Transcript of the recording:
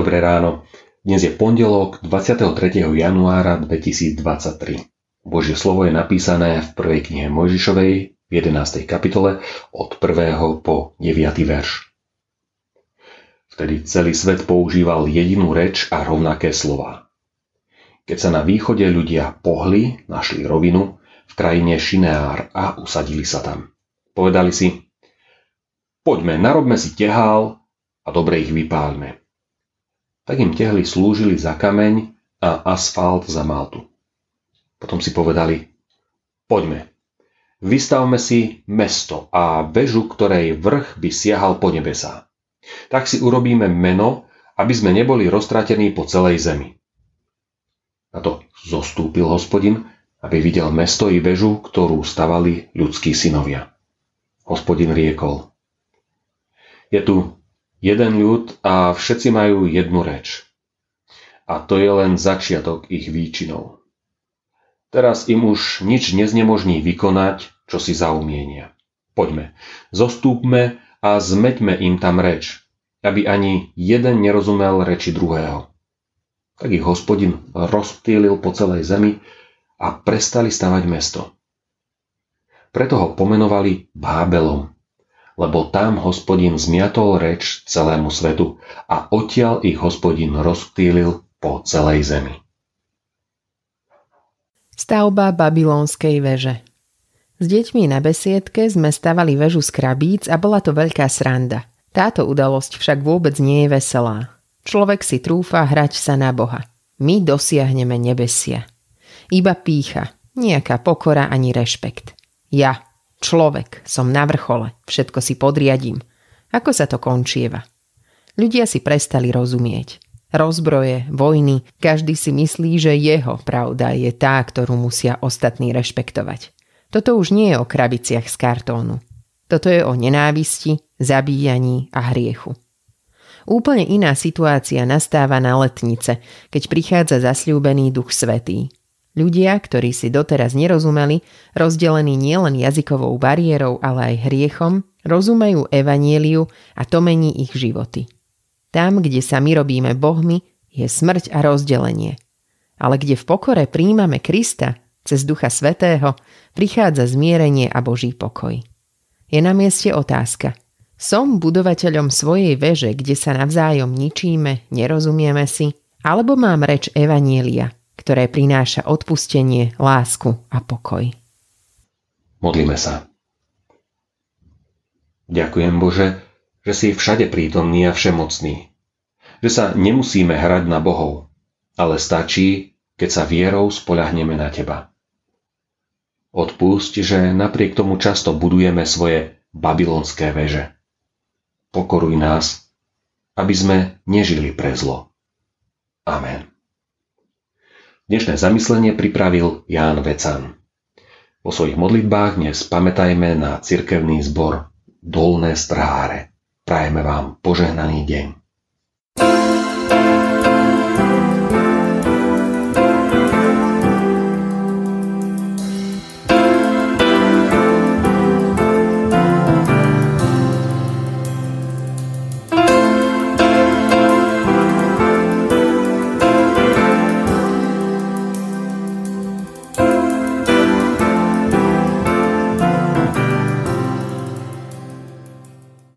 Dnes je pondelok 23. januára 2023. Božie slovo je napísané v prvej knihe Mojžišovej v 11. kapitole od 1. po 9. verš. Vtedy celý svet používal jedinú reč a rovnaké slova. Keď sa na východe ľudia pohli, našli rovinu v krajine Šineár a usadili sa tam. Povedali si, poďme, narobme si tehál a dobre ich vypálme tak im tehly slúžili za kameň a asfalt za maltu. Potom si povedali, poďme, vystavme si mesto a vežu, ktorej vrch by siahal po nebesá. Tak si urobíme meno, aby sme neboli roztratení po celej zemi. Na to zostúpil hospodin, aby videl mesto i vežu, ktorú stavali ľudskí synovia. Hospodin riekol. Je tu jeden ľud a všetci majú jednu reč. A to je len začiatok ich výčinov. Teraz im už nič neznemožní vykonať, čo si zaumienia. Poďme, zostúpme a zmeťme im tam reč, aby ani jeden nerozumel reči druhého. Tak ich hospodin rozptýlil po celej zemi a prestali stavať mesto. Preto ho pomenovali Bábelom, lebo tam hospodin zmiatol reč celému svetu a odtiaľ ich hospodin rozptýlil po celej zemi. Stavba babylonskej veže S deťmi na besiedke sme stavali väžu z krabíc a bola to veľká sranda. Táto udalosť však vôbec nie je veselá. Človek si trúfa hrať sa na Boha. My dosiahneme nebesia. Iba pícha, nejaká pokora ani rešpekt. Ja, Človek, som na vrchole, všetko si podriadím. Ako sa to končieva? Ľudia si prestali rozumieť. Rozbroje, vojny, každý si myslí, že jeho pravda je tá, ktorú musia ostatní rešpektovať. Toto už nie je o krabiciach z kartónu. Toto je o nenávisti, zabíjaní a hriechu. Úplne iná situácia nastáva na letnice, keď prichádza zasľúbený duch svetý. Ľudia, ktorí si doteraz nerozumeli, rozdelení nielen jazykovou bariérou, ale aj hriechom, rozumejú evanieliu a to mení ich životy. Tam, kde sa my robíme bohmi, je smrť a rozdelenie. Ale kde v pokore príjmame Krista cez Ducha Svetého, prichádza zmierenie a Boží pokoj. Je na mieste otázka. Som budovateľom svojej veže, kde sa navzájom ničíme, nerozumieme si, alebo mám reč Evanielia – ktoré prináša odpustenie, lásku a pokoj. Modlíme sa. Ďakujem Bože, že si všade prítomný a všemocný. Že sa nemusíme hrať na bohov, ale stačí, keď sa vierou spoľahneme na Teba. Odpusť, že napriek tomu často budujeme svoje babylonské veže. Pokoruj nás, aby sme nežili pre zlo. Amen. Dnešné zamyslenie pripravil Ján Vecan. Po svojich modlitbách dnes pamätajme na cirkevný zbor Dolné strháre. Prajeme vám požehnaný deň.